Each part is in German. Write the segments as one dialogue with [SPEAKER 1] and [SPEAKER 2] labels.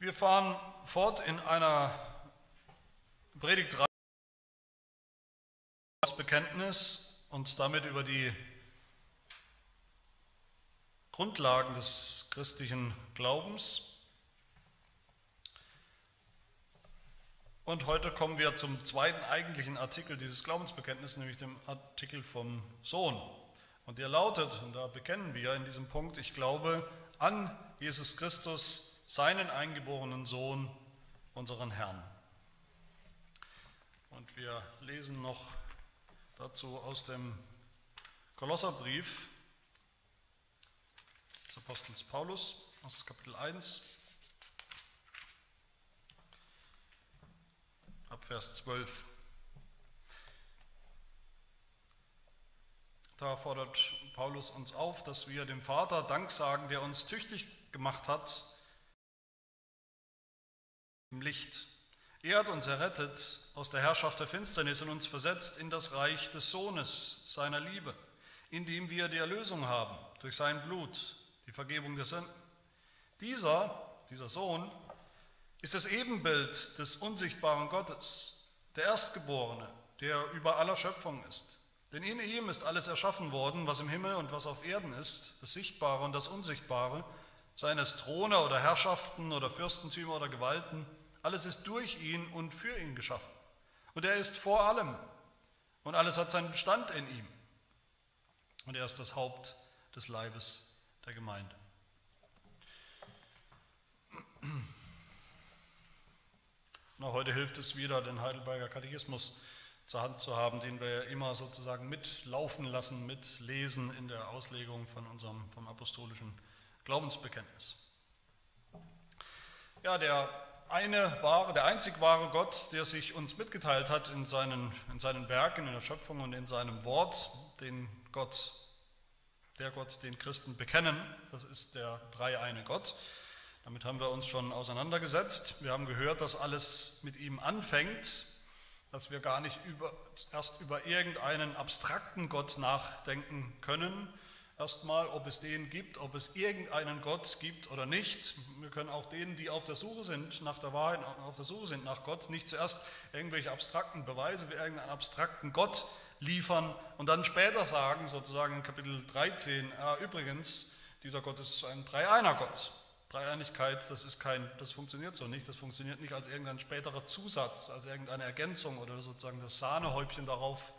[SPEAKER 1] Wir fahren fort in einer Predigtreihe das Bekenntnis und damit über die Grundlagen des christlichen Glaubens. Und heute kommen wir zum zweiten eigentlichen Artikel dieses Glaubensbekenntnisses, nämlich dem Artikel vom Sohn. Und der lautet, und da bekennen wir in diesem Punkt, ich glaube an Jesus Christus, seinen eingeborenen Sohn, unseren Herrn. Und wir lesen noch dazu aus dem Kolosserbrief des Apostels Paulus, aus Kapitel 1, ab Vers 12. Da fordert Paulus uns auf, dass wir dem Vater Dank sagen, der uns tüchtig gemacht hat im Licht. Er hat uns errettet aus der Herrschaft der Finsternis und uns versetzt in das Reich des Sohnes seiner Liebe, in dem wir die Erlösung haben durch sein Blut, die Vergebung der Sünden. Dieser, dieser Sohn, ist das Ebenbild des unsichtbaren Gottes, der Erstgeborene, der über aller Schöpfung ist. Denn in ihm ist alles erschaffen worden, was im Himmel und was auf Erden ist, das Sichtbare und das Unsichtbare, seien es Throne oder Herrschaften oder Fürstentümer oder Gewalten, alles ist durch ihn und für ihn geschaffen. Und er ist vor allem und alles hat seinen Bestand in ihm. Und er ist das Haupt des Leibes der Gemeinde. Na, heute hilft es wieder, den Heidelberger Katechismus zur Hand zu haben, den wir immer sozusagen mitlaufen lassen, mitlesen in der Auslegung von unserem vom apostolischen Glaubensbekenntnis. Ja, der eine wahre, der einzig wahre Gott, der sich uns mitgeteilt hat in seinen, in seinen Werken, in der Schöpfung und in seinem Wort, den Gott, der Gott, den Christen bekennen, das ist der dreieine Gott. Damit haben wir uns schon auseinandergesetzt. Wir haben gehört, dass alles mit ihm anfängt, dass wir gar nicht über, erst über irgendeinen abstrakten Gott nachdenken können, erstmal, ob es den gibt, ob es irgendeinen Gott gibt oder nicht. Wir können auch denen, die auf der Suche sind nach der Wahrheit, auf der Suche sind nach Gott, nicht zuerst irgendwelche abstrakten Beweise wie irgendeinen abstrakten Gott liefern und dann später sagen, sozusagen in Kapitel 13, äh, übrigens, dieser Gott ist ein Dreieiner Gott. Dreieinigkeit, das, ist kein, das funktioniert so nicht. Das funktioniert nicht als irgendein späterer Zusatz, als irgendeine Ergänzung oder sozusagen das Sahnehäubchen darauf,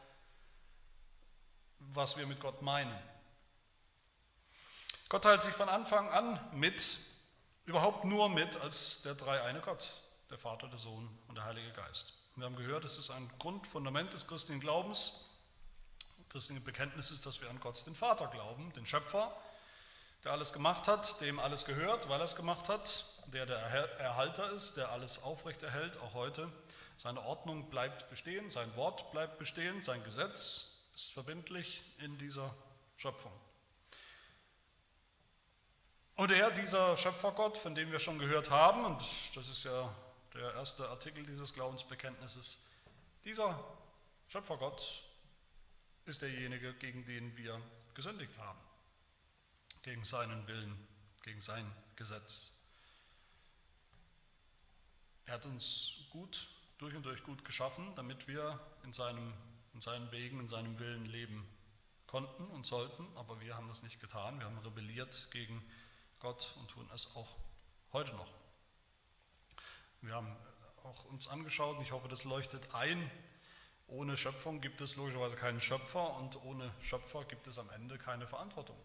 [SPEAKER 1] was wir mit Gott meinen. Gott teilt sich von Anfang an mit, überhaupt nur mit, als der dreieine Gott, der Vater, der Sohn und der Heilige Geist. Wir haben gehört, es ist ein Grundfundament des christlichen Glaubens. Christliche Bekenntnis ist, dass wir an Gott, den Vater, glauben, den Schöpfer, der alles gemacht hat, dem alles gehört, weil er es gemacht hat, der der Erhalter ist, der alles aufrechterhält, auch heute. Seine Ordnung bleibt bestehen, sein Wort bleibt bestehen, sein Gesetz ist verbindlich in dieser Schöpfung. Und er, dieser Schöpfergott, von dem wir schon gehört haben, und das ist ja der erste Artikel dieses Glaubensbekenntnisses, dieser Schöpfergott ist derjenige, gegen den wir gesündigt haben, gegen seinen Willen, gegen sein Gesetz. Er hat uns gut, durch und durch gut geschaffen, damit wir in, seinem, in seinen Wegen, in seinem Willen leben konnten und sollten, aber wir haben das nicht getan. Wir haben rebelliert gegen Gott und tun es auch heute noch. Wir haben auch uns angeschaut, und ich hoffe, das leuchtet ein, ohne Schöpfung gibt es logischerweise keinen Schöpfer und ohne Schöpfer gibt es am Ende keine Verantwortung.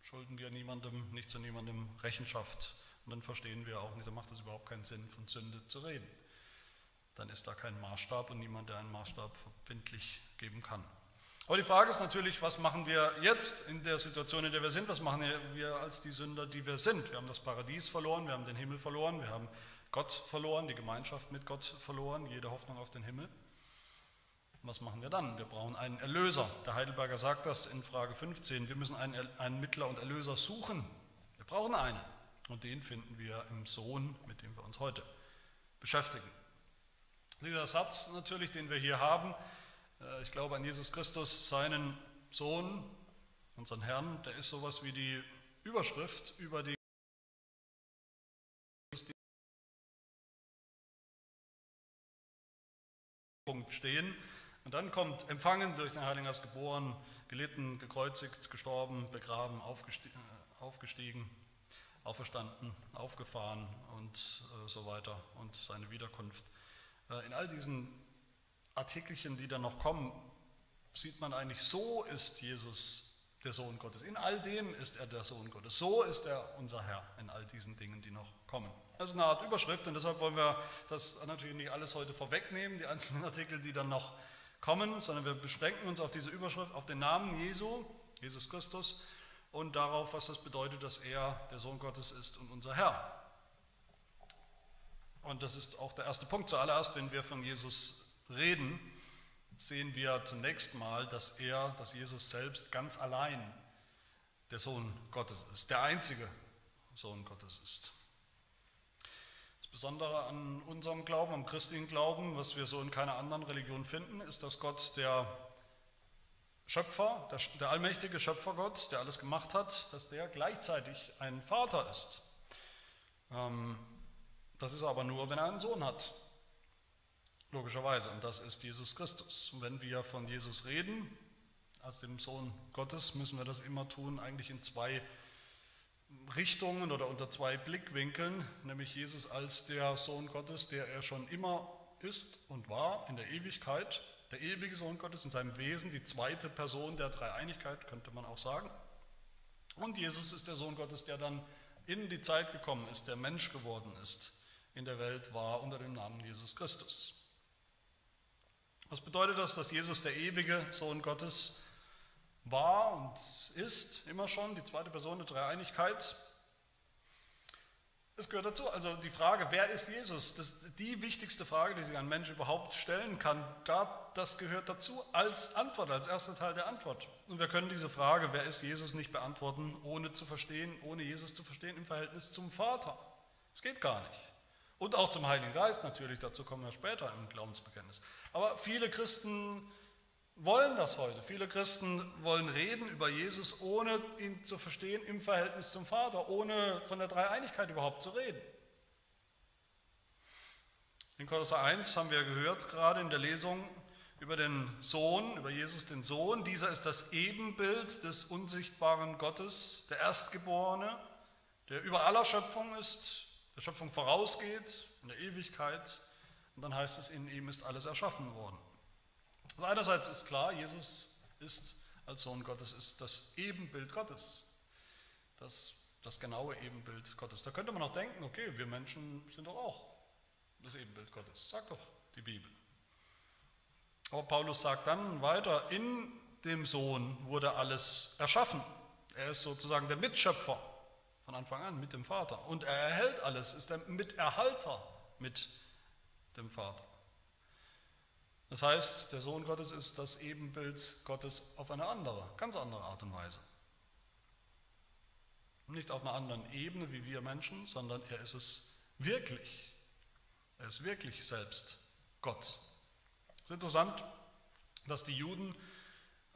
[SPEAKER 1] Schulden wir niemandem, nicht zu niemandem Rechenschaft. Und dann verstehen wir auch nicht, da macht es überhaupt keinen Sinn, von Sünde zu reden. Dann ist da kein Maßstab und niemand, der einen Maßstab verbindlich geben kann. Aber die Frage ist natürlich, was machen wir jetzt in der Situation, in der wir sind? Was machen wir als die Sünder, die wir sind? Wir haben das Paradies verloren, wir haben den Himmel verloren, wir haben Gott verloren, die Gemeinschaft mit Gott verloren, jede Hoffnung auf den Himmel. Was machen wir dann? Wir brauchen einen Erlöser. Der Heidelberger sagt das in Frage 15. Wir müssen einen, einen Mittler und Erlöser suchen. Wir brauchen einen. Und den finden wir im Sohn, mit dem wir uns heute beschäftigen. Dieser Satz natürlich, den wir hier haben, äh, ich glaube an Jesus Christus, seinen Sohn, unseren Herrn. Der ist sowas wie die Überschrift über die stehen. Und dann kommt empfangen durch den Heiligen Geist geboren, gelitten, gekreuzigt, gestorben, begraben, aufgestiegen, äh, aufgestiegen auferstanden, aufgefahren und äh, so weiter und seine Wiederkunft. In all diesen Artikelchen, die dann noch kommen, sieht man eigentlich, so ist Jesus der Sohn Gottes. In all dem ist er der Sohn Gottes. So ist er unser Herr in all diesen Dingen, die noch kommen. Das ist eine Art Überschrift und deshalb wollen wir das natürlich nicht alles heute vorwegnehmen, die einzelnen Artikel, die dann noch kommen, sondern wir beschränken uns auf diese Überschrift, auf den Namen Jesu, Jesus Christus und darauf, was das bedeutet, dass er der Sohn Gottes ist und unser Herr. Und das ist auch der erste Punkt. Zuallererst, wenn wir von Jesus reden, sehen wir zunächst mal, dass er, dass Jesus selbst ganz allein der Sohn Gottes ist, der einzige Sohn Gottes ist. Das Besondere an unserem Glauben, am christlichen Glauben, was wir so in keiner anderen Religion finden, ist, dass Gott der Schöpfer, der, der allmächtige Schöpfergott, der alles gemacht hat, dass der gleichzeitig ein Vater ist. Ähm, das ist aber nur, wenn er einen Sohn hat. Logischerweise. Und das ist Jesus Christus. Wenn wir von Jesus reden, als dem Sohn Gottes, müssen wir das immer tun, eigentlich in zwei Richtungen oder unter zwei Blickwinkeln, nämlich Jesus als der Sohn Gottes, der er schon immer ist und war in der Ewigkeit, der ewige Sohn Gottes in seinem Wesen, die zweite Person der Dreieinigkeit, könnte man auch sagen. Und Jesus ist der Sohn Gottes, der dann in die Zeit gekommen ist, der Mensch geworden ist, in der Welt war unter dem Namen Jesus Christus. Was bedeutet das, dass Jesus der ewige Sohn Gottes war und ist, immer schon, die zweite Person der Dreieinigkeit? Es gehört dazu. Also die Frage, wer ist Jesus? Das ist die wichtigste Frage, die sich ein Mensch überhaupt stellen kann. Das gehört dazu als Antwort, als erster Teil der Antwort. Und wir können diese Frage, wer ist Jesus, nicht beantworten, ohne zu verstehen, ohne Jesus zu verstehen im Verhältnis zum Vater. Es geht gar nicht. Und auch zum Heiligen Geist natürlich, dazu kommen wir später im Glaubensbekenntnis. Aber viele Christen wollen das heute. Viele Christen wollen reden über Jesus, ohne ihn zu verstehen im Verhältnis zum Vater, ohne von der Dreieinigkeit überhaupt zu reden. In Kolosser 1 haben wir gehört, gerade in der Lesung über den Sohn, über Jesus den Sohn. Dieser ist das Ebenbild des unsichtbaren Gottes, der Erstgeborene, der über aller Schöpfung ist, der Schöpfung vorausgeht, in der Ewigkeit. Und dann heißt es, in ihm ist alles erschaffen worden. Also einerseits ist klar, Jesus ist als Sohn Gottes, ist das Ebenbild Gottes. Das, das genaue Ebenbild Gottes. Da könnte man auch denken, okay, wir Menschen sind doch auch das Ebenbild Gottes. Sagt doch die Bibel. Aber Paulus sagt dann weiter, in dem Sohn wurde alles erschaffen. Er ist sozusagen der Mitschöpfer von Anfang an mit dem Vater. Und er erhält alles, ist der Miterhalter mit dem Vater. Das heißt, der Sohn Gottes ist das Ebenbild Gottes auf eine andere, ganz andere Art und Weise. Nicht auf einer anderen Ebene wie wir Menschen, sondern er ist es wirklich. Er ist wirklich selbst Gott. Es ist interessant, dass die Juden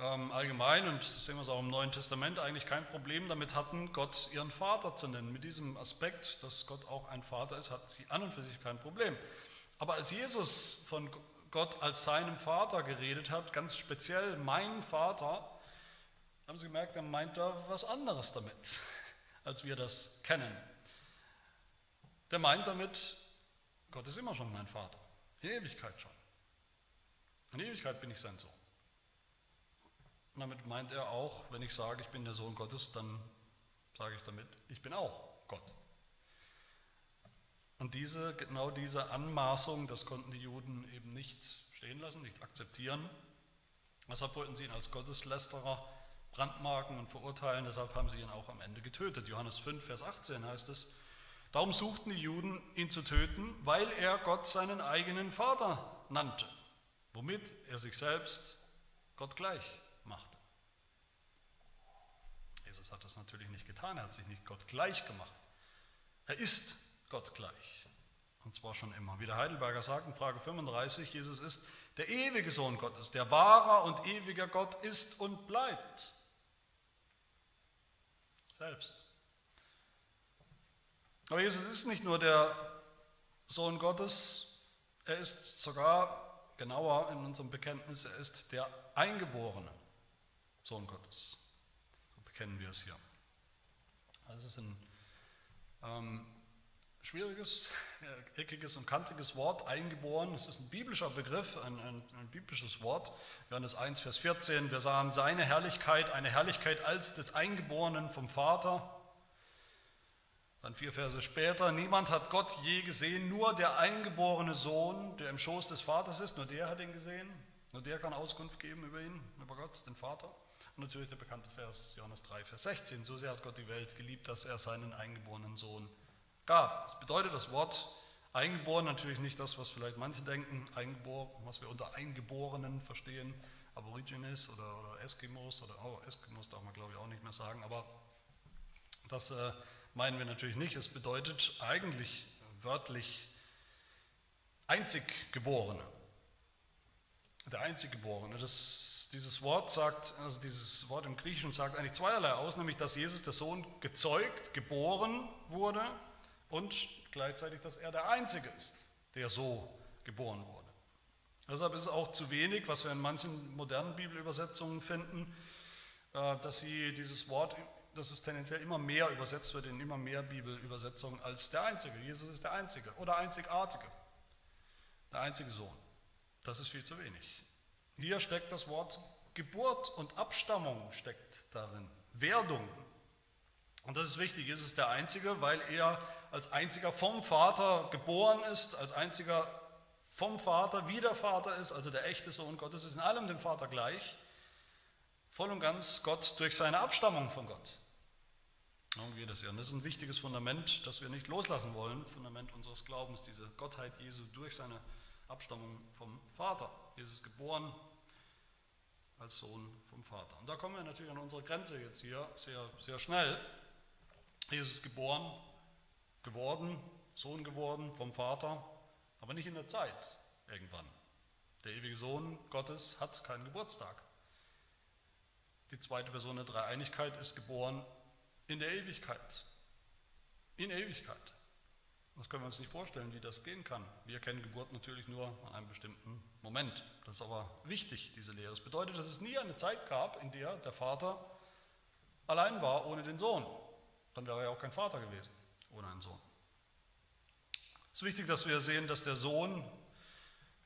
[SPEAKER 1] ähm, allgemein, und das sehen wir es auch im Neuen Testament, eigentlich kein Problem damit hatten, Gott ihren Vater zu nennen. Mit diesem Aspekt, dass Gott auch ein Vater ist, hat sie an und für sich kein Problem. Aber als Jesus von Gott als seinem Vater geredet hat, ganz speziell mein Vater, haben sie gemerkt, er meint da was anderes damit, als wir das kennen. Der meint damit, Gott ist immer schon mein Vater, in Ewigkeit schon. In Ewigkeit bin ich sein Sohn. Und damit meint er auch, wenn ich sage, ich bin der Sohn Gottes, dann sage ich damit, ich bin auch Gott. Und diese, genau diese Anmaßung, das konnten die Juden eben nicht stehen lassen, nicht akzeptieren. Deshalb wollten sie ihn als Gotteslästerer brandmarken und verurteilen, deshalb haben sie ihn auch am Ende getötet. Johannes 5, Vers 18 heißt es, darum suchten die Juden, ihn zu töten, weil er Gott seinen eigenen Vater nannte, womit er sich selbst Gott gleich Hat das natürlich nicht getan, er hat sich nicht Gott gleich gemacht. Er ist Gott gleich. Und zwar schon immer. Wie der Heidelberger sagt in Frage 35, Jesus ist der ewige Sohn Gottes, der wahrer und ewiger Gott ist und bleibt. Selbst. Aber Jesus ist nicht nur der Sohn Gottes, er ist sogar genauer in unserem Bekenntnis, er ist der eingeborene Sohn Gottes. So bekennen wir es hier. Also es ist ein ähm, schwieriges, äh, eckiges und kantiges Wort, eingeboren. Es ist ein biblischer Begriff, ein, ein, ein, biblisches Wort. Johannes 1, Vers 14, wir sahen seine Herrlichkeit, eine Herrlichkeit als des Eingeborenen vom Vater. Dann vier Verse später, niemand hat Gott je gesehen, nur der eingeborene Sohn, der im Schoß des Vaters ist, nur der hat ihn gesehen, nur der kann Auskunft geben über ihn, über Gott, den Vater. Natürlich der bekannte Vers, Johannes 3, Vers 16, so sehr hat Gott die Welt geliebt, dass er seinen eingeborenen Sohn gab. Das bedeutet das Wort eingeboren natürlich nicht das, was vielleicht manche denken, eingeboren, was wir unter Eingeborenen verstehen, Aborigines oder, oder Eskimos oder oh, Eskimos darf man glaube ich auch nicht mehr sagen, aber das äh, meinen wir natürlich nicht. Es bedeutet eigentlich wörtlich Einziggeborene. Der Einziggeborene. Das, dieses Wort sagt, also dieses Wort im Griechischen sagt eigentlich zweierlei aus, nämlich dass Jesus der Sohn gezeugt, geboren wurde und gleichzeitig, dass er der Einzige ist, der so geboren wurde. Deshalb ist es auch zu wenig, was wir in manchen modernen Bibelübersetzungen finden, äh, dass sie dieses Wort, dass es tendenziell immer mehr übersetzt wird in immer mehr Bibelübersetzungen als der Einzige. Jesus ist der Einzige oder Einzigartige, der einzige Sohn. Das ist viel zu wenig. Hier steckt das Wort Geburt und Abstammung steckt darin, Werdung. Und das ist wichtig. Jesus ist der Einzige, weil er als einziger vom Vater geboren ist, als einziger vom Vater wie der Vater ist, also der echte Sohn Gottes ist in allem dem Vater gleich, voll und ganz Gott durch seine Abstammung von Gott. Darum geht es ja. Und das ist ein wichtiges Fundament, das wir nicht loslassen wollen, Fundament unseres Glaubens, diese Gottheit Jesu durch seine Abstammung vom Vater. Jesus geboren als Sohn vom Vater. Und da kommen wir natürlich an unsere Grenze jetzt hier sehr, sehr schnell. Jesus geboren geworden, Sohn geworden vom Vater, aber nicht in der Zeit irgendwann. Der ewige Sohn Gottes hat keinen Geburtstag. Die zweite Person der Dreieinigkeit ist geboren in der Ewigkeit. In Ewigkeit. Das können wir uns nicht vorstellen, wie das gehen kann. Wir kennen Geburt natürlich nur an einem bestimmten Moment. Das ist aber wichtig, diese Lehre. Das bedeutet, dass es nie eine Zeit gab, in der der Vater allein war ohne den Sohn. Dann wäre er auch kein Vater gewesen ohne einen Sohn. Es ist wichtig, dass wir sehen, dass der Sohn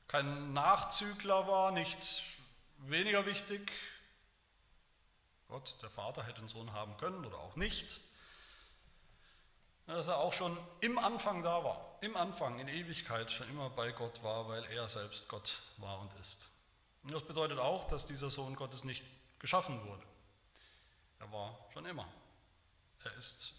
[SPEAKER 1] kein Nachzügler war, nicht weniger wichtig. Gott, der Vater, hätte einen Sohn haben können oder auch nicht. Dass er auch schon im Anfang da war, im Anfang, in Ewigkeit schon immer bei Gott war, weil er selbst Gott war und ist. Und das bedeutet auch, dass dieser Sohn Gottes nicht geschaffen wurde. Er war schon immer. Er ist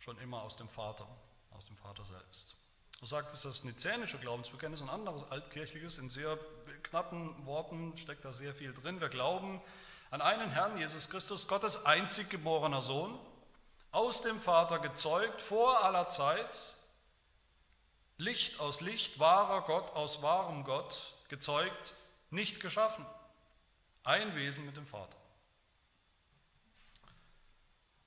[SPEAKER 1] schon immer aus dem Vater, aus dem Vater selbst. So sagt es das nizänische Glaubensbekenntnis und anderes altkirchliches, in sehr knappen Worten steckt da sehr viel drin. Wir glauben an einen Herrn, Jesus Christus, Gottes einzig geborener Sohn, aus dem Vater gezeugt, vor aller Zeit, Licht aus Licht, wahrer Gott aus wahrem Gott, gezeugt, nicht geschaffen, ein Wesen mit dem Vater.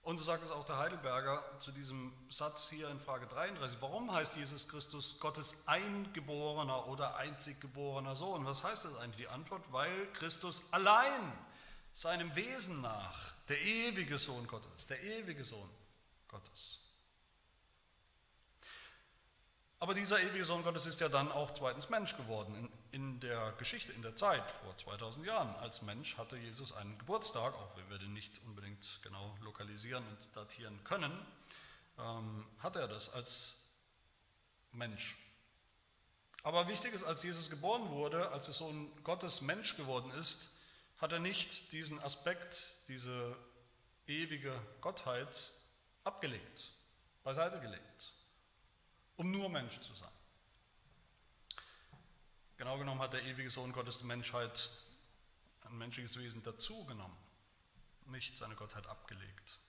[SPEAKER 1] Und so sagt es auch der Heidelberger zu diesem Satz hier in Frage 33. Warum heißt Jesus Christus Gottes eingeborener oder einzig geborener Sohn? Was heißt das eigentlich? Die Antwort, weil Christus allein seinem Wesen nach der ewige Sohn Gottes, der ewige Sohn Gottes. Aber dieser ewige Sohn Gottes ist ja dann auch zweitens Mensch geworden. In, in, der Geschichte, in der Zeit vor 2000 Jahren. Als Mensch hatte Jesus einen Geburtstag, auch wenn wir den nicht unbedingt genau lokalisieren und datieren können, ähm, hat er das als Mensch. Aber wichtig ist, als Jesus geboren wurde, als der Sohn Gottes Mensch geworden ist, hat er nicht diesen Aspekt, diese ewige Gottheit abgelegt, beiseite gelegt um nur Mensch zu sein. Genau genommen hat der ewige Sohn Gottes die Menschheit, ein menschliches Wesen dazugenommen, nicht seine Gottheit abgelegt.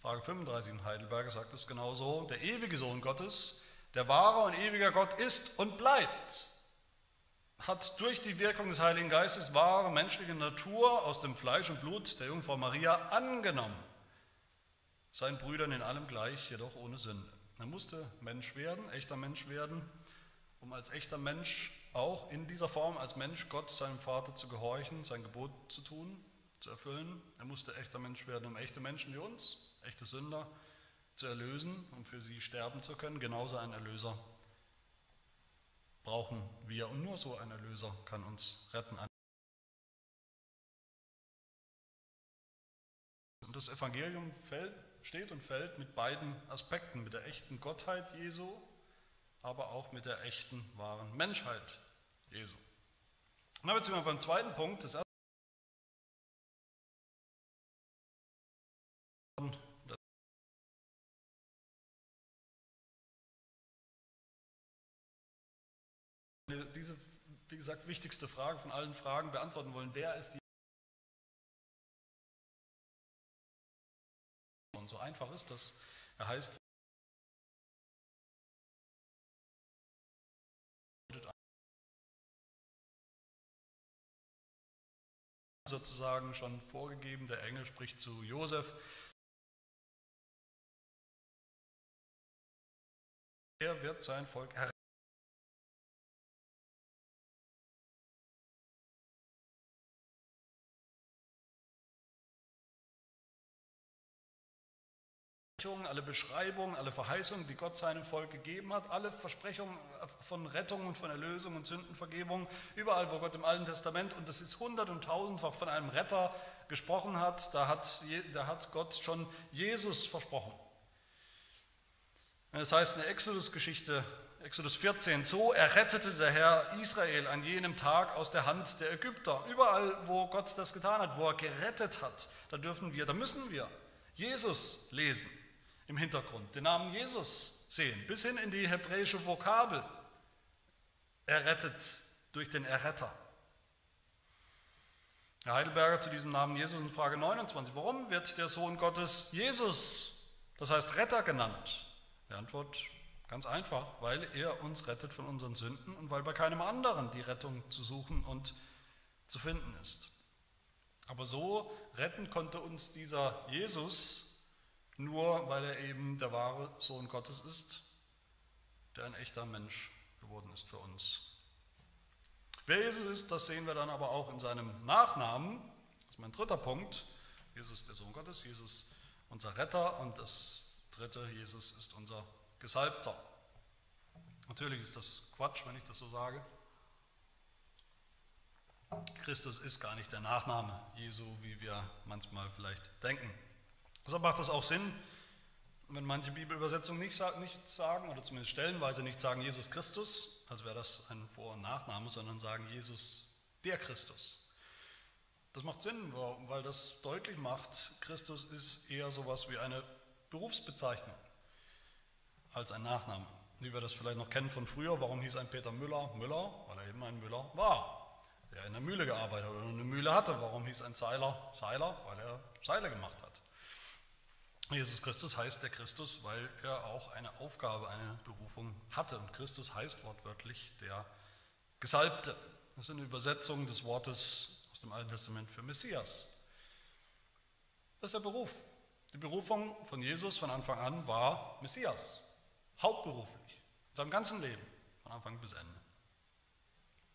[SPEAKER 1] Frage 35 in Heidelberger sagt es genau so, der ewige Sohn Gottes, der wahre und ewiger Gott ist und bleibt, hat durch die Wirkung des Heiligen Geistes wahre menschliche Natur aus dem Fleisch und Blut der Jungfrau Maria angenommen, seinen Brüdern in allem gleich, jedoch ohne Sünde. Er musste Mensch werden, echter Mensch werden, um als echter Mensch auch in dieser Form als Mensch Gott, seinem Vater zu gehorchen, sein Gebot zu tun, zu erfüllen. Er musste echter Mensch werden, um echte Menschen wie uns, echte Sünder, zu erlösen, um für sie sterben zu können. Genauso ein Erlöser brauchen wir und nur so ein Erlöser kann uns retten. Und das Evangelium fällt, steht und fällt mit beiden Aspekten, mit der echten Gottheit Jesu, aber auch mit der echten, wahren Menschheit Jesu. Und damit sind wir beim zweiten Punkt. Das diese, wie gesagt, wichtigste Frage von allen Fragen beantworten wollen. Wer ist die Und so einfach ist das. Er heißt sozusagen schon vorgegeben. Der Engel spricht zu Josef. Er wird sein Volk erretten. Alle Beschreibungen, alle Verheißungen, die Gott seinem Volk gegeben hat, alle Versprechungen von Rettung und von Erlösung und Sündenvergebung, überall, wo Gott im Alten Testament, und das ist hundert- und tausendfach von einem Retter gesprochen hat, da hat, da hat Gott schon Jesus versprochen. Das heißt in der Exodus-Geschichte, Exodus 14, so errettete der Herr Israel an jenem Tag aus der Hand der Ägypter. Überall, wo Gott das getan hat, wo er gerettet hat, da dürfen wir, da müssen wir Jesus lesen im Hintergrund, den Namen Jesus sehen, bis hin in die hebräische Vokabel. Errettet durch den Erretter. Herr Heidelberger zu diesem Namen Jesus in Frage 29. Warum wird der Sohn Gottes Jesus, das heißt Retter genannt? Die Antwort ganz einfach, weil er uns rettet von unseren Sünden und weil bei keinem anderen die Rettung zu suchen und zu finden ist. Aber so retten konnte uns dieser Jesus nur weil er eben der wahre Sohn Gottes ist, der ein echter Mensch geworden ist für uns. Wer Jesus ist, das sehen wir dann aber auch in seinem Nachnamen. Das ist mein dritter Punkt. Jesus der Sohn Gottes, Jesus unser Retter und das dritte, Jesus ist unser Gesalbter. Natürlich ist das Quatsch, wenn ich das so sage. Christus ist gar nicht der Nachname Jesu, wie wir manchmal vielleicht denken. Deshalb macht es auch Sinn, wenn manche Bibelübersetzungen nicht, sagen, oder zumindest stellenweise nicht sagen Jesus Christus, als wäre das ein Vor- und Nachname, sondern sagen Jesus der Christus. Das macht Sinn, weil das deutlich macht, Christus ist eher sowas wie eine Berufsbezeichnung als ein Nachname. Wie wir das vielleicht noch kennen von früher, warum hieß ein Peter Müller Müller? Weil er eben ein Müller war, der in der Mühle gearbeitet oder eine Mühle hatte. Warum hieß ein Seiler Seiler? Weil er Seile gemacht hat. Jesus Christus heißt der Christus, weil er auch eine Aufgabe, eine Berufung hatte. Und Christus heißt wortwörtlich der Gesalbte. Das ist eine Übersetzung des Wortes aus dem Alten Testament für Messias. Das ist der Beruf. Die Berufung von Jesus von Anfang an war Messias. Hauptberuflich. In seinem ganzen Leben. Von Anfang bis Ende.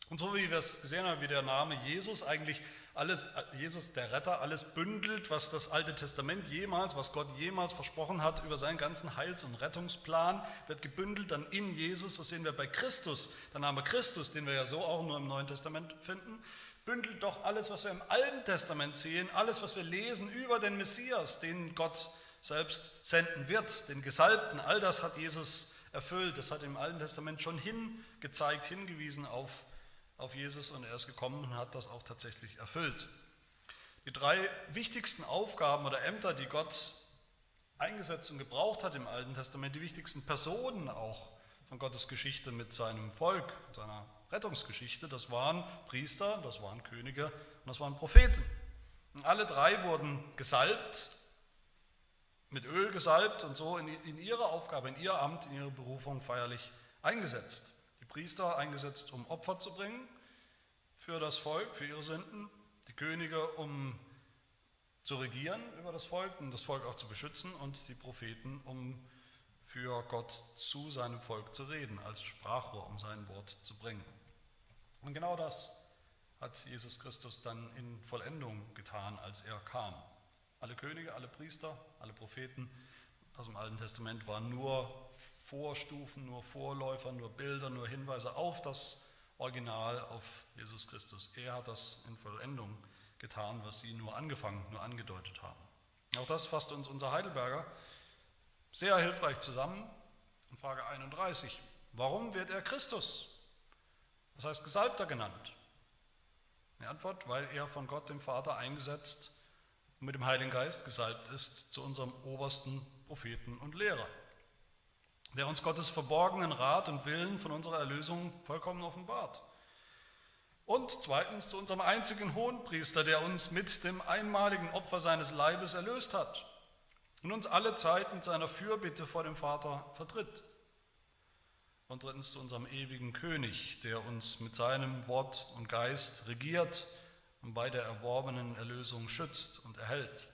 [SPEAKER 1] Und so wie wir es gesehen haben, wie der Name Jesus eigentlich alles, Jesus der Retter, alles bündelt, was das Alte Testament jemals, was Gott jemals versprochen hat über seinen ganzen Heils- und Rettungsplan, wird gebündelt dann in Jesus. Das sehen wir bei Christus. Der Name Christus, den wir ja so auch nur im Neuen Testament finden, bündelt doch alles, was wir im Alten Testament sehen, alles, was wir lesen über den Messias, den Gott selbst senden wird, den Gesalbten. All das hat Jesus erfüllt. Das hat im Alten Testament schon hingezeigt, hingewiesen auf auf Jesus und er ist gekommen und hat das auch tatsächlich erfüllt. Die drei wichtigsten Aufgaben oder Ämter, die Gott eingesetzt und gebraucht hat im Alten Testament, die wichtigsten Personen auch von Gottes Geschichte mit seinem Volk, seiner Rettungsgeschichte, das waren Priester, das waren Könige und das waren Propheten. Und alle drei wurden gesalbt, mit Öl gesalbt und so in, in ihre Aufgabe, in ihr Amt, in ihre Berufung feierlich eingesetzt. Priester eingesetzt, um Opfer zu bringen für das Volk, für ihre Sünden, die Könige, um zu regieren über das Volk und das Volk auch zu beschützen und die Propheten, um für Gott zu seinem Volk zu reden, als Sprachrohr, um sein Wort zu bringen. Und genau das hat Jesus Christus dann in Vollendung getan, als er kam. Alle Könige, alle Priester, alle Propheten aus dem Alten Testament waren nur Vorstufen, nur Vorläufer, nur Bilder, nur Hinweise auf das Original, auf Jesus Christus. Er hat das in Vollendung getan, was sie nur angefangen, nur angedeutet haben. Auch das fasst uns unser Heidelberger sehr hilfreich zusammen in Frage 31. Warum wird er Christus? Das heißt Gesalbter genannt. Die Antwort, weil er von Gott, dem Vater, eingesetzt und mit dem Heiligen Geist gesalbt ist zu unserem obersten Propheten und Lehrer, der uns Gottes verborgenen Rat und Willen von unserer Erlösung vollkommen offenbart. Und zweitens zu unserem einzigen Hohenpriester, der uns mit dem einmaligen Opfer seines Leibes erlöst hat und uns alle Zeit mit seiner Fürbitte vor dem Vater vertritt. Und drittens zu unserem ewigen König, der uns mit seinem Wort und Geist regiert und bei der erworbenen Erlösung schützt und erhält.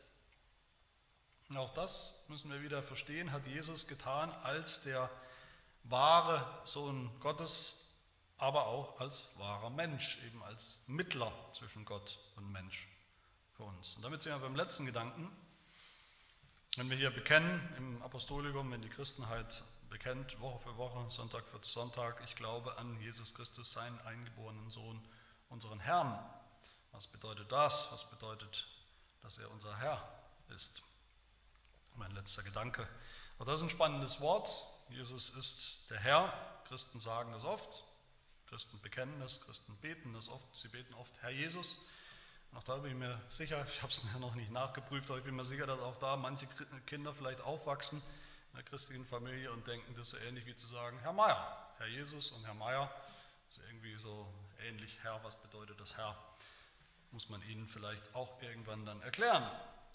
[SPEAKER 1] Und auch das müssen wir wieder verstehen, hat Jesus getan als der wahre Sohn Gottes, aber auch als wahrer Mensch, eben als Mittler zwischen Gott und Mensch für uns. Und damit sind wir beim letzten Gedanken. Wenn wir hier bekennen im Apostolikum, wenn die Christenheit bekennt, Woche für Woche, Sonntag für Sonntag, ich glaube an Jesus Christus, seinen eingeborenen Sohn, unseren Herrn. Was bedeutet das? Was bedeutet, dass er unser Herr ist? Mein letzter Gedanke. Aber das ist ein spannendes Wort. Jesus ist der Herr. Christen sagen das oft. Christen bekennen das. Christen beten das oft. Sie beten oft Herr Jesus. Und auch da bin ich mir sicher, ich habe es noch nicht nachgeprüft, aber ich bin mir sicher, dass auch da manche Kinder vielleicht aufwachsen in der christlichen Familie und denken, das ist so ähnlich wie zu sagen, Herr Meier, Herr Jesus und Herr Meier, das ist irgendwie so ähnlich, Herr, was bedeutet das Herr? Muss man ihnen vielleicht auch irgendwann dann erklären.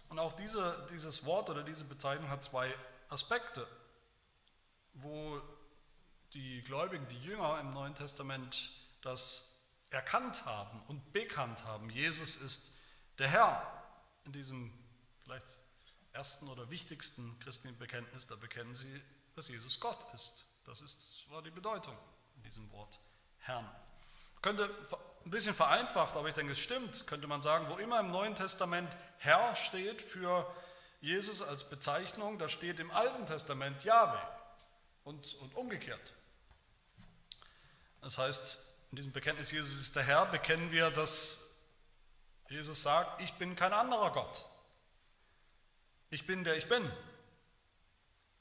[SPEAKER 1] Und auch diese, dieses Wort oder diese Bezeichnung hat zwei Aspekte, wo die Gläubigen, die Jünger im Neuen Testament das erkannt haben und bekannt haben. Jesus ist der Herr. In diesem vielleicht ersten oder wichtigsten christlichen Bekenntnis, da bekennen sie, dass Jesus Gott ist. Das ist, war die Bedeutung in diesem Wort Herrn. Könnte ein bisschen vereinfacht, aber ich denke, es stimmt, könnte man sagen, wo immer im Neuen Testament Herr steht für Jesus als Bezeichnung, da steht im Alten Testament Jahwe und, und umgekehrt. Das heißt, in diesem Bekenntnis Jesus ist der Herr, bekennen wir, dass Jesus sagt, ich bin kein anderer Gott. Ich bin der ich bin.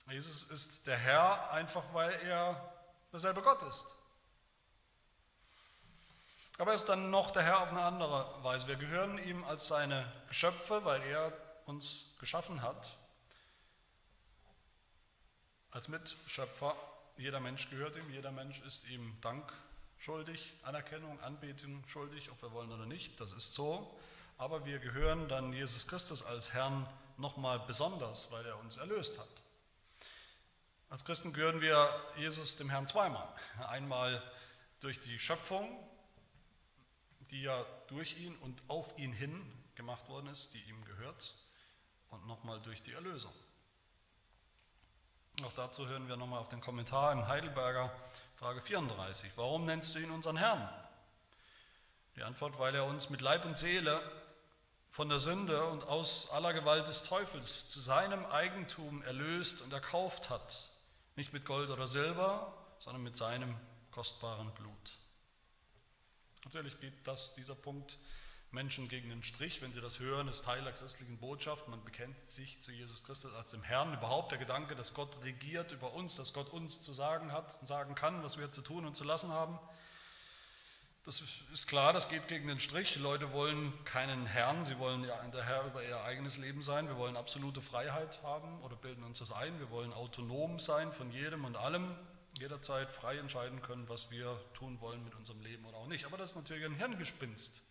[SPEAKER 1] Jesus ist der Herr einfach, weil er derselbe Gott ist. Aber er ist dann noch der Herr auf eine andere Weise. Wir gehören ihm als seine Geschöpfe, weil er uns geschaffen hat. Als Mitschöpfer. Jeder Mensch gehört ihm, jeder Mensch ist ihm Dank schuldig, Anerkennung, Anbetung schuldig, ob wir wollen oder nicht. Das ist so. Aber wir gehören dann Jesus Christus als Herrn nochmal besonders, weil er uns erlöst hat. Als Christen gehören wir Jesus dem Herrn zweimal. Einmal durch die Schöpfung, die ja durch ihn und auf ihn hin gemacht worden ist, die ihm gehört, und nochmal durch die Erlösung. Auch dazu hören wir nochmal auf den Kommentar im Heidelberger Frage 34. Warum nennst du ihn unseren Herrn? Die Antwort, weil er uns mit Leib und Seele von der Sünde und aus aller Gewalt des Teufels zu seinem Eigentum erlöst und erkauft hat, nicht mit Gold oder Silber, sondern mit seinem kostbaren Blut. Natürlich geht das, dieser Punkt Menschen gegen den Strich, wenn sie das hören, ist Teil der christlichen Botschaft. Man bekennt sich zu Jesus Christus als dem Herrn. Überhaupt der Gedanke, dass Gott regiert über uns, dass Gott uns zu sagen hat und sagen kann, was wir zu tun und zu lassen haben. Das ist klar, das geht gegen den Strich. Leute wollen keinen Herrn, sie wollen der Herr über ihr eigenes Leben sein. Wir wollen absolute Freiheit haben oder bilden uns das ein. Wir wollen autonom sein von jedem und allem, jederzeit frei entscheiden können, was wir tun wollen mit unserem Leben oder auch nicht. Aber das ist natürlich ein Hirngespinst.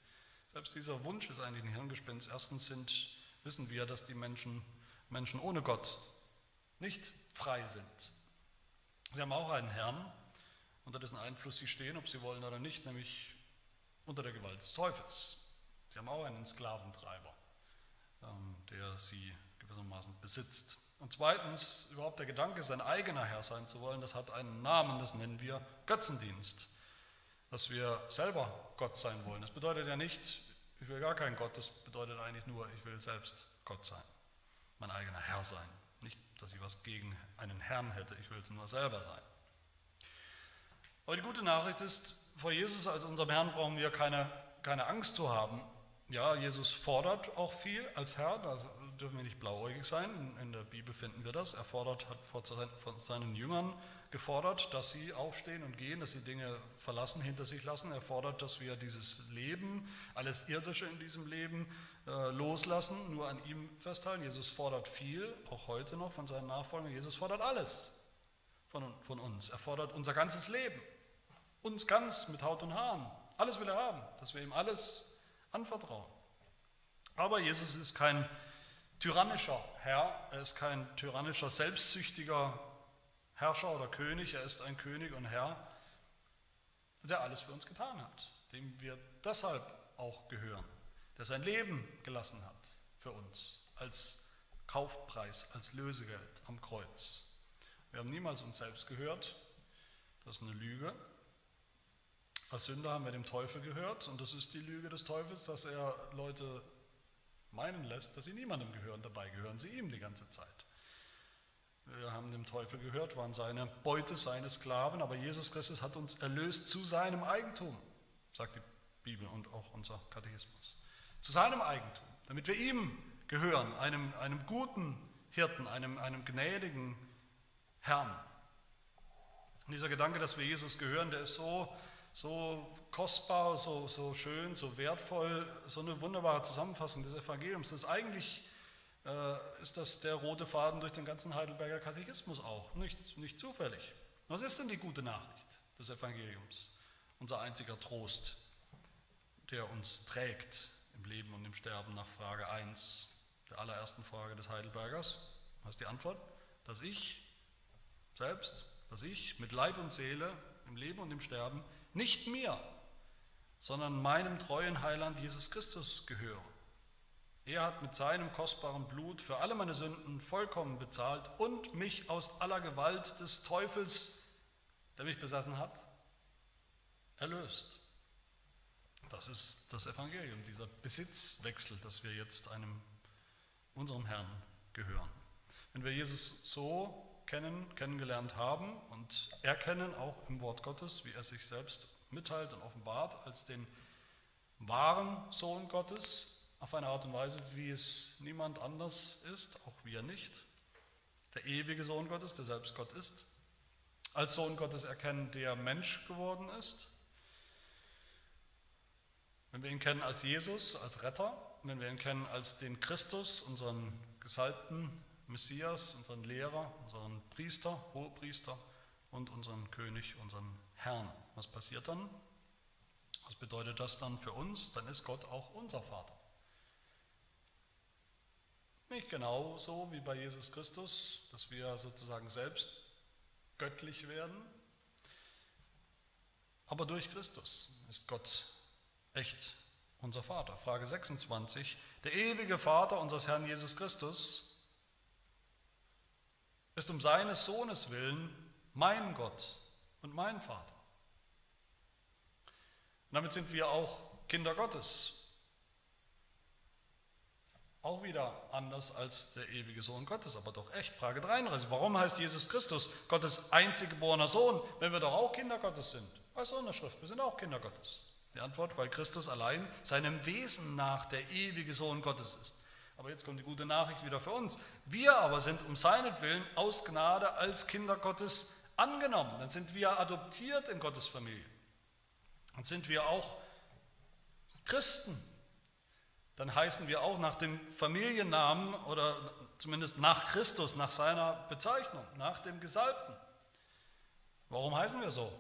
[SPEAKER 1] Selbst dieser Wunsch ist eigentlich ein Hirngespinst. Erstens sind, wissen wir, dass die Menschen, Menschen ohne Gott nicht frei sind. Sie haben auch einen Herrn, unter dessen Einfluss sie stehen, ob sie wollen oder nicht, nämlich unter der Gewalt des Teufels. Sie haben auch einen Sklaventreiber, ähm, der sie gewissermaßen besitzt. Und zweitens, überhaupt der Gedanke, sein eigener Herr sein zu wollen, das hat einen Namen, das nennen wir Götzendienst. dass wir selber Gott sein wollen. Das bedeutet ja nicht, ich will gar keinen Gott, das bedeutet eigentlich nur, ich will selbst Gott sein, mein eigener Herr sein. Nicht, dass ich was gegen einen Herrn hätte, ich will es nur selber sein. Aber die gute Nachricht ist, vor Jesus als unserem Herrn brauchen wir keine, keine Angst zu haben. Ja, Jesus fordert auch viel als Herr, da dürfen wir nicht blauäugig sein. In der Bibel finden wir das. Er fordert, hat vor seinen Jüngern gefordert, dass sie aufstehen und gehen, dass sie Dinge verlassen, hinter sich lassen. Er fordert, dass wir dieses Leben, alles Irdische in diesem Leben äh, loslassen, nur an ihm festhalten. Jesus fordert viel, auch heute noch von seinen Nachfolgern. Jesus fordert alles von, von uns. Er fordert unser ganzes Leben, uns ganz mit Haut und Haaren. Alles will er haben, dass wir ihm alles anvertrauen. Aber Jesus ist kein tyrannischer Herr, er ist kein tyrannischer, selbstsüchtiger Herrscher oder König, er ist ein König und Herr, der alles für uns getan hat, dem wir deshalb auch gehören, der sein Leben gelassen hat für uns als Kaufpreis, als Lösegeld am Kreuz. Wir haben niemals uns selbst gehört, das ist eine Lüge. Als Sünder haben wir dem Teufel gehört und das ist die Lüge des Teufels, dass er Leute meinen lässt, dass sie niemandem gehören. Dabei gehören sie ihm die ganze Zeit. Wir haben dem Teufel gehört, waren seine Beute, seine Sklaven, aber Jesus Christus hat uns erlöst zu seinem Eigentum, sagt die Bibel und auch unser Katechismus. Zu seinem Eigentum, damit wir ihm gehören, einem, einem guten Hirten, einem, einem gnädigen Herrn. Und dieser Gedanke, dass wir Jesus gehören, der ist so, so kostbar, so, so schön, so wertvoll, so eine wunderbare Zusammenfassung des Evangeliums. Das ist eigentlich äh, ist das der rote Faden durch den ganzen Heidelberger Katechismus auch, nicht, nicht zufällig. Was ist denn die gute Nachricht des Evangeliums? Unser einziger Trost, der uns trägt im Leben und im Sterben nach Frage 1 der allerersten Frage des Heidelbergers. Was ist die Antwort? Dass ich selbst, dass ich mit Leib und Seele im Leben und im Sterben nicht mir, sondern meinem treuen Heiland Jesus Christus gehöre. Er hat mit seinem kostbaren Blut für alle meine Sünden vollkommen bezahlt und mich aus aller Gewalt des Teufels, der mich besessen hat, erlöst. Das ist das Evangelium, dieser Besitzwechsel, dass wir jetzt einem unserem Herrn gehören. Wenn wir Jesus so kennen, kennengelernt haben und erkennen auch im Wort Gottes, wie er sich selbst mitteilt und offenbart als den wahren Sohn Gottes, auf eine Art und Weise, wie es niemand anders ist, auch wir nicht. Der ewige Sohn Gottes, der selbst Gott ist, als Sohn Gottes erkennen, der Mensch geworden ist. Wenn wir ihn kennen als Jesus, als Retter, wenn wir ihn kennen als den Christus, unseren gesalbten Messias, unseren Lehrer, unseren Priester, Hohepriester und unseren König, unseren Herrn. Was passiert dann? Was bedeutet das dann für uns? Dann ist Gott auch unser Vater. Nicht genauso wie bei Jesus Christus, dass wir sozusagen selbst göttlich werden, aber durch Christus ist Gott echt unser Vater. Frage 26. Der ewige Vater unseres Herrn Jesus Christus ist um seines Sohnes willen mein Gott und mein Vater. Und damit sind wir auch Kinder Gottes. Auch wieder anders als der ewige Sohn Gottes, aber doch echt. Frage 33. Warum heißt Jesus Christus Gottes einzig geborener Sohn, wenn wir doch auch Kinder Gottes sind? Weiß so in der Schrift, wir sind auch Kinder Gottes. Die Antwort, weil Christus allein seinem Wesen nach der ewige Sohn Gottes ist. Aber jetzt kommt die gute Nachricht wieder für uns. Wir aber sind um seinetwillen aus Gnade als Kinder Gottes angenommen. Dann sind wir adoptiert in Gottes Familie. Dann sind wir auch Christen dann heißen wir auch nach dem Familiennamen oder zumindest nach Christus, nach seiner Bezeichnung, nach dem Gesalbten. Warum heißen wir so?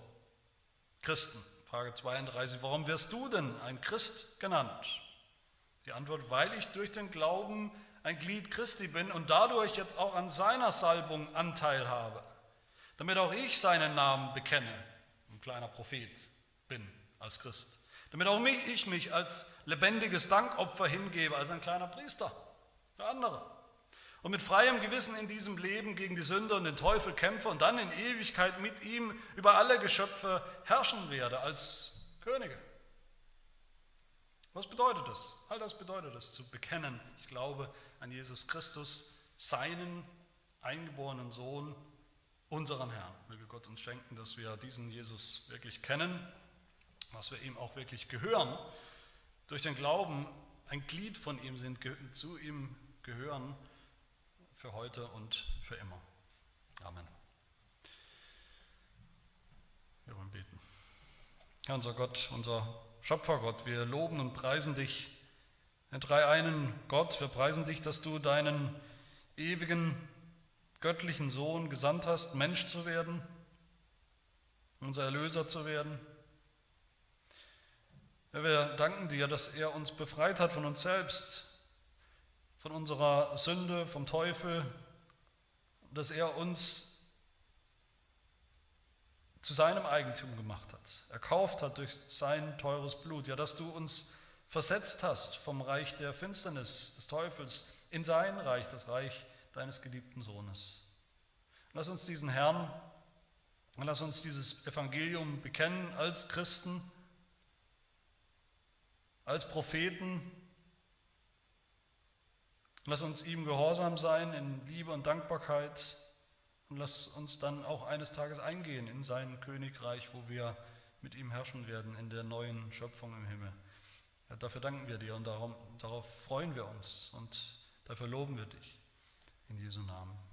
[SPEAKER 1] Christen. Frage 32. Warum wirst du denn ein Christ genannt? Die Antwort, weil ich durch den Glauben ein Glied Christi bin und dadurch jetzt auch an seiner Salbung Anteil habe, damit auch ich seinen Namen bekenne, ein kleiner Prophet bin als Christ damit auch mich, ich mich als lebendiges Dankopfer hingebe, als ein kleiner Priester für andere. Und mit freiem Gewissen in diesem Leben gegen die Sünde und den Teufel kämpfe und dann in Ewigkeit mit ihm über alle Geschöpfe herrschen werde, als Könige. Was bedeutet das? All das bedeutet es, zu bekennen, ich glaube an Jesus Christus, seinen eingeborenen Sohn, unseren Herrn. Möge Gott uns schenken, dass wir diesen Jesus wirklich kennen, dass wir ihm auch wirklich gehören, durch den Glauben ein Glied von ihm sind, zu ihm gehören für heute und für immer. Amen. Wir wollen beten. Herr unser Gott, unser Schöpfergott, wir loben und preisen dich, den dreieinen Gott, wir preisen dich, dass du deinen ewigen göttlichen Sohn gesandt hast, Mensch zu werden, unser Erlöser zu werden. Wir danken dir, dass er uns befreit hat von uns selbst, von unserer Sünde, vom Teufel, dass er uns zu seinem Eigentum gemacht hat, erkauft hat durch sein teures Blut. Ja, dass du uns versetzt hast vom Reich der Finsternis, des Teufels, in sein Reich, das Reich deines geliebten Sohnes. Lass uns diesen Herrn, lass uns dieses Evangelium bekennen als Christen, als Propheten, Lass uns ihm gehorsam sein in Liebe und Dankbarkeit und lass uns dann auch eines Tages eingehen in sein Königreich, wo wir mit ihm herrschen werden in der neuen Schöpfung im Himmel. Ja, dafür danken wir dir und darum, darauf freuen wir uns und dafür loben wir dich. In Jesu Namen.